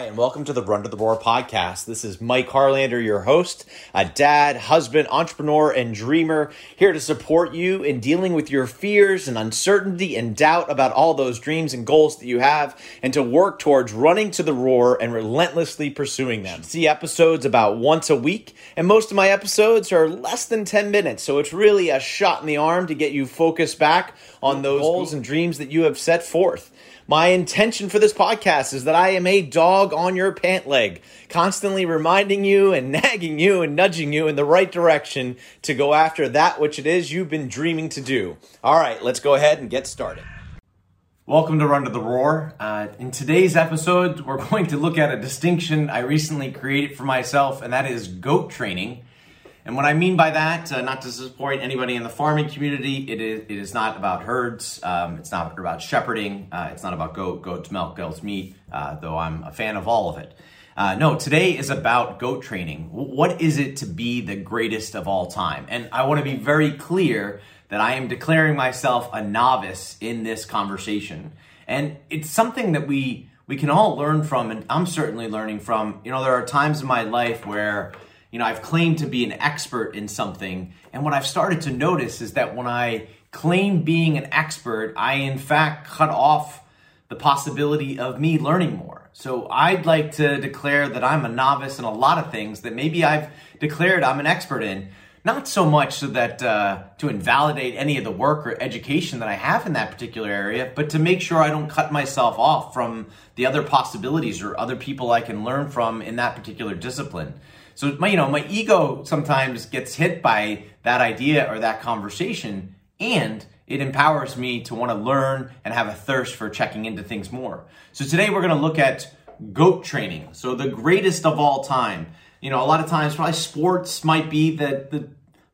Hi, and welcome to the Run to the Roar podcast. This is Mike Harlander, your host, a dad, husband, entrepreneur, and dreamer, here to support you in dealing with your fears and uncertainty and doubt about all those dreams and goals that you have, and to work towards running to the roar and relentlessly pursuing them. See episodes about once a week, and most of my episodes are less than 10 minutes, so it's really a shot in the arm to get you focused back on those goals and dreams that you have set forth. My intention for this podcast is that I am a dog on your pant leg, constantly reminding you and nagging you and nudging you in the right direction to go after that which it is you've been dreaming to do. All right, let's go ahead and get started. Welcome to Run to the Roar. Uh, in today's episode, we're going to look at a distinction I recently created for myself, and that is goat training. And what I mean by that, uh, not to disappoint anybody in the farming community, it is, it is not about herds. Um, it's not about shepherding. Uh, it's not about goat, goat's milk, goat's meat, uh, though I'm a fan of all of it. Uh, no, today is about goat training. What is it to be the greatest of all time? And I want to be very clear that I am declaring myself a novice in this conversation. And it's something that we we can all learn from, and I'm certainly learning from. You know, there are times in my life where you know, I've claimed to be an expert in something. And what I've started to notice is that when I claim being an expert, I in fact cut off the possibility of me learning more. So I'd like to declare that I'm a novice in a lot of things that maybe I've declared I'm an expert in. Not so much so that uh, to invalidate any of the work or education that I have in that particular area, but to make sure I don't cut myself off from the other possibilities or other people I can learn from in that particular discipline. So my, you know, my ego sometimes gets hit by that idea or that conversation, and it empowers me to want to learn and have a thirst for checking into things more. So today we're going to look at goat training. So the greatest of all time. You know, a lot of times probably sports might be the the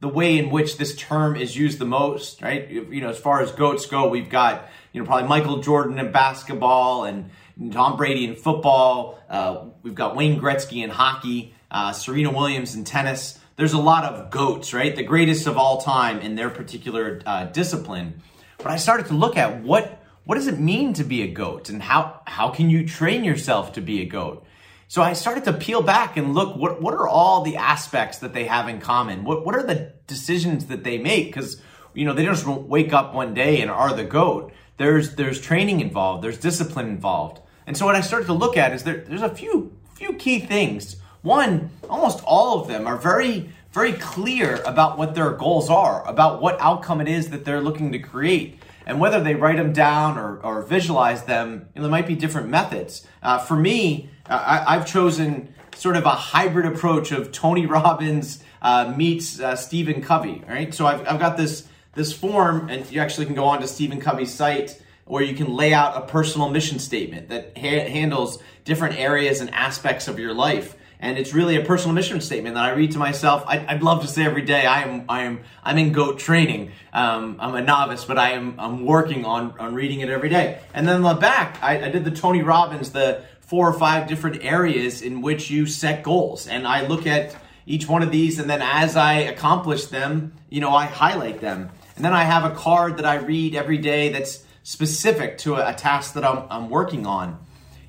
the way in which this term is used the most, right? You know, as far as goats go, we've got you know probably Michael Jordan in basketball and Tom Brady in football. Uh, we've got Wayne Gretzky in hockey uh, Serena Williams in tennis. There's a lot of goats, right? The greatest of all time in their particular uh, discipline. But I started to look at what what does it mean to be a goat, and how how can you train yourself to be a goat? So I started to peel back and look what what are all the aspects that they have in common? What what are the decisions that they make? Because you know they don't just wake up one day and are the goat. There's there's training involved. There's discipline involved. And so what I started to look at is there there's a few few key things one, almost all of them are very, very clear about what their goals are, about what outcome it is that they're looking to create. And whether they write them down or, or visualize them, you know, there might be different methods. Uh, for me, uh, I, have chosen sort of a hybrid approach of Tony Robbins uh, meets uh, Stephen Covey. Right, so I've, I've got this this form, and you actually can go on to Stephen Covey's site where you can lay out a personal mission statement that ha- handles different areas and aspects of your life and it's really a personal mission statement that I read to myself. I'd, I'd love to say every day I am I am I'm in goat training. Um, I'm a novice, but I am I'm working on on reading it every day. And then on the back, I, I did the Tony Robbins, the four or five different areas in which you set goals, and I look at each one of these, and then as I accomplish them, you know, I highlight them, and then I have a card that I read every day that's specific to a, a task that I'm, I'm working on.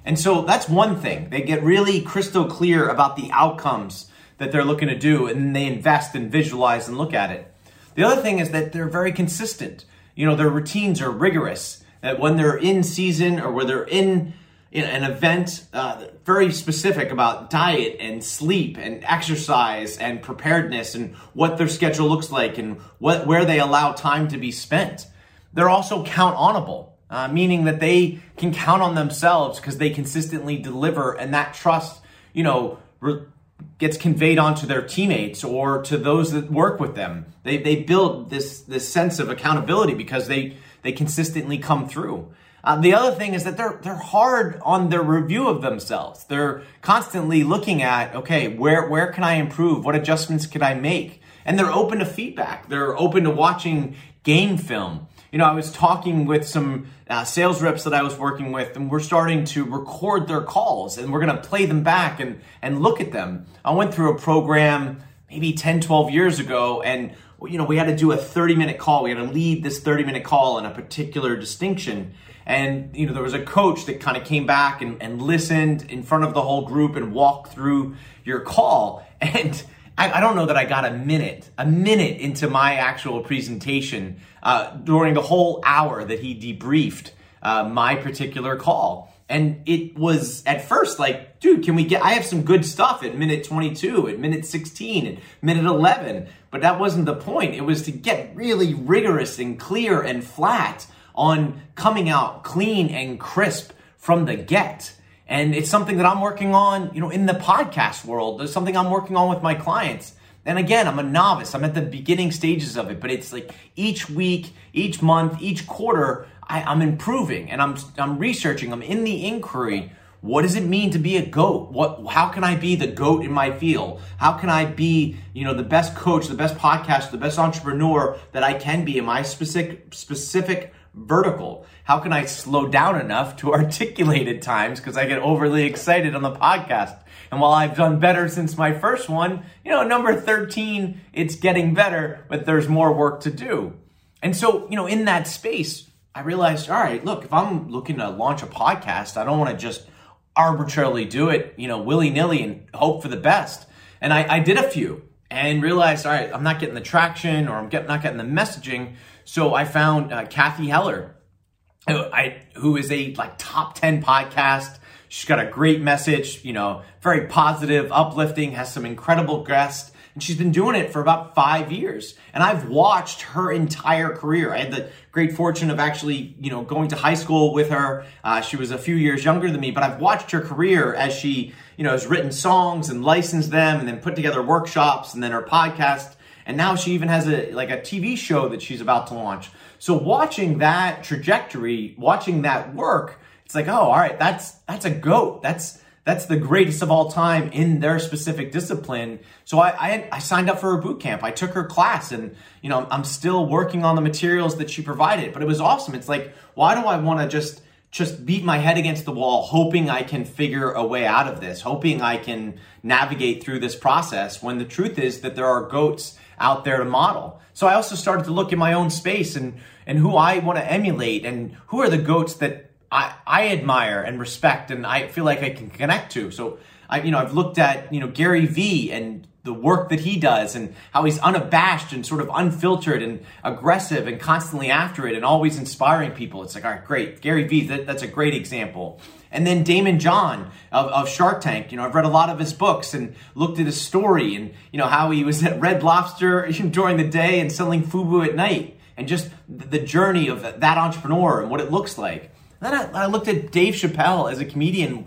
And so that's one thing. They get really crystal clear about the outcomes that they're looking to do, and they invest and visualize and look at it. The other thing is that they're very consistent. You know, their routines are rigorous. That when they're in season or where they're in, in an event, uh, very specific about diet and sleep and exercise and preparedness and what their schedule looks like and what where they allow time to be spent. They're also count onable uh, meaning that they can count on themselves because they consistently deliver, and that trust, you know, re- gets conveyed onto their teammates or to those that work with them. They they build this this sense of accountability because they they consistently come through. Uh, the other thing is that they're they're hard on their review of themselves. They're constantly looking at okay, where where can I improve? What adjustments can I make? And they're open to feedback. They're open to watching game film you know, I was talking with some uh, sales reps that I was working with, and we're starting to record their calls, and we're going to play them back and and look at them. I went through a program maybe 10, 12 years ago. And, you know, we had to do a 30 minute call. We had to lead this 30 minute call in a particular distinction. And, you know, there was a coach that kind of came back and, and listened in front of the whole group and walked through your call. And I, I don't know that I got a minute, a minute into my actual presentation uh, during the whole hour that he debriefed uh, my particular call. And it was at first like, dude, can we get? I have some good stuff at minute 22, at minute 16, at minute 11. But that wasn't the point. It was to get really rigorous and clear and flat on coming out clean and crisp from the get. And it's something that I'm working on, you know, in the podcast world. There's something I'm working on with my clients. And again, I'm a novice. I'm at the beginning stages of it, but it's like each week, each month, each quarter, I, am improving and I'm I'm researching. I'm in the inquiry. What does it mean to be a goat? What how can I be the goat in my field? How can I be, you know, the best coach, the best podcast, the best entrepreneur that I can be in my specific specific vertical? How can I slow down enough to articulate at times because I get overly excited on the podcast? And while I've done better since my first one, you know, number 13, it's getting better, but there's more work to do. And so, you know, in that space, I realized, all right, look, if I'm looking to launch a podcast, I don't want to just arbitrarily do it, you know, willy nilly and hope for the best. And I, I did a few and realized, all right, I'm not getting the traction or I'm get, not getting the messaging. So I found uh, Cathy Heller, who, I, who is a like top 10 podcast. She's got a great message, you know, very positive, uplifting, has some incredible guests. And she's been doing it for about five years. And I've watched her entire career. I had the great fortune of actually, you know, going to high school with her. Uh, she was a few years younger than me, but I've watched her career as she, you know, has written songs and licensed them and then put together workshops and then her podcast. And now she even has a like a TV show that she's about to launch. So watching that trajectory, watching that work, it's like, oh, all right, that's that's a goat. That's that's the greatest of all time in their specific discipline. So I, I, I, signed up for her boot camp. I took her class and, you know, I'm still working on the materials that she provided, but it was awesome. It's like, why do I want to just, just beat my head against the wall, hoping I can figure a way out of this, hoping I can navigate through this process when the truth is that there are goats out there to model. So I also started to look in my own space and, and who I want to emulate and who are the goats that I, I admire and respect and I feel like I can connect to. So I, you know, I've looked at, you know, Gary Vee and the work that he does and how he's unabashed and sort of unfiltered and aggressive and constantly after it and always inspiring people. It's like, all right, great. Gary Vee, that, that's a great example. And then Daymond John of, of Shark Tank. You know, I've read a lot of his books and looked at his story and, you know, how he was at Red Lobster during the day and selling FUBU at night and just the journey of that entrepreneur and what it looks like. Then I, I looked at Dave Chappelle as a comedian.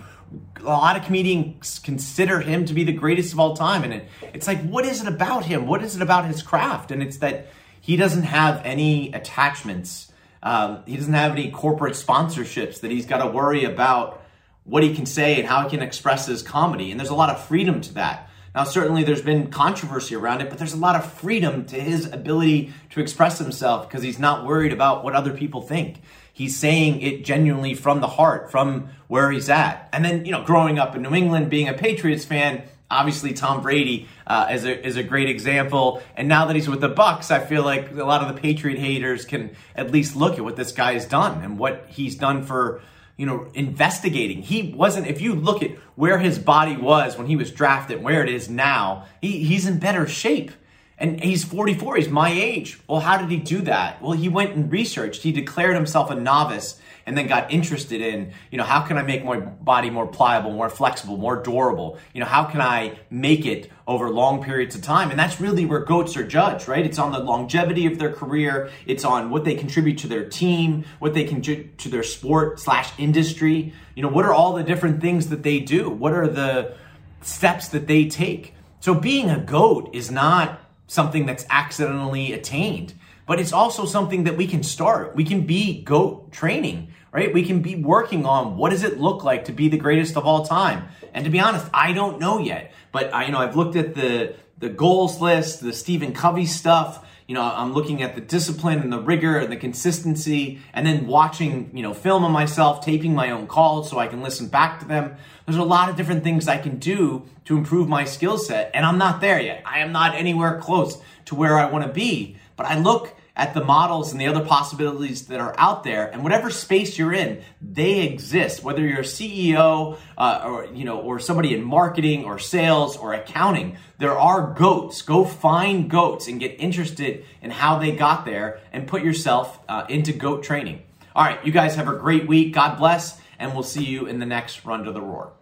A lot of comedians consider him to be the greatest of all time. And it, it's like, what is it about him? What is it about his craft? And it's that he doesn't have any attachments. Um, he doesn't have any corporate sponsorships that he's got to worry about what he can say and how he can express his comedy. And there's a lot of freedom to that. Now, certainly there's been controversy around it, but there's a lot of freedom to his ability to express himself because he's not worried about what other people think. He's saying it genuinely from the heart, from where he's at. And then, you know, growing up in New England, being a Patriots fan, obviously Tom Brady uh, is, a, is a great example. And now that he's with the Bucs, I feel like a lot of the Patriot haters can at least look at what this guy has done and what he's done for you know, investigating. He wasn't, if you look at where his body was when he was drafted, where it is now, he, he's in better shape. And he's 44, he's my age. Well, how did he do that? Well, he went and researched. He declared himself a novice and then got interested in, you know, how can I make my body more pliable, more flexible, more durable? You know, how can I make it over long periods of time? And that's really where goats are judged, right? It's on the longevity of their career. It's on what they contribute to their team, what they contribute to their sport slash industry. You know, what are all the different things that they do? What are the steps that they take? So being a goat is not something that's accidentally attained, but it's also something that we can start. We can be GOAT training, right? We can be working on what does it look like to be the greatest of all time. And to be honest, I don't know yet, but I, you know, I've looked at the, the goals list, the Stephen Covey stuff. You know, I'm looking at the discipline and the rigor and the consistency, and then watching, you know, film of myself, taping my own calls so I can listen back to them. There's a lot of different things I can do to improve my skill set, and I'm not there yet. I am not anywhere close to where I want to be, but I look at the models and the other possibilities that are out there and whatever space you're in they exist. Whether you're a ceo uh, or you know or somebody in marketing or sales or accounting there are goats. Go find goats and get interested in how they got there and put yourself uh, into goat training. All right you guys have a great week. God bless and we'll see you in the next run to the roar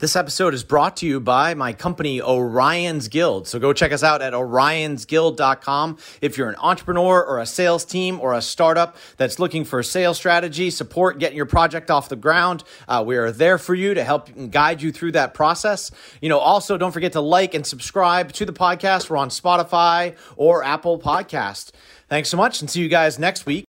this episode is brought to you by my company, Orion's Guild. So go check us out at orionsguild.com. If you're an entrepreneur or a sales team or a startup that's looking for a sales strategy, support, getting your project off the ground, uh, we are there for you to help and guide you through that process. You know, also don't forget to like and subscribe to the podcast. We're on Spotify or Apple Podcast. Thanks so much and see you guys next week.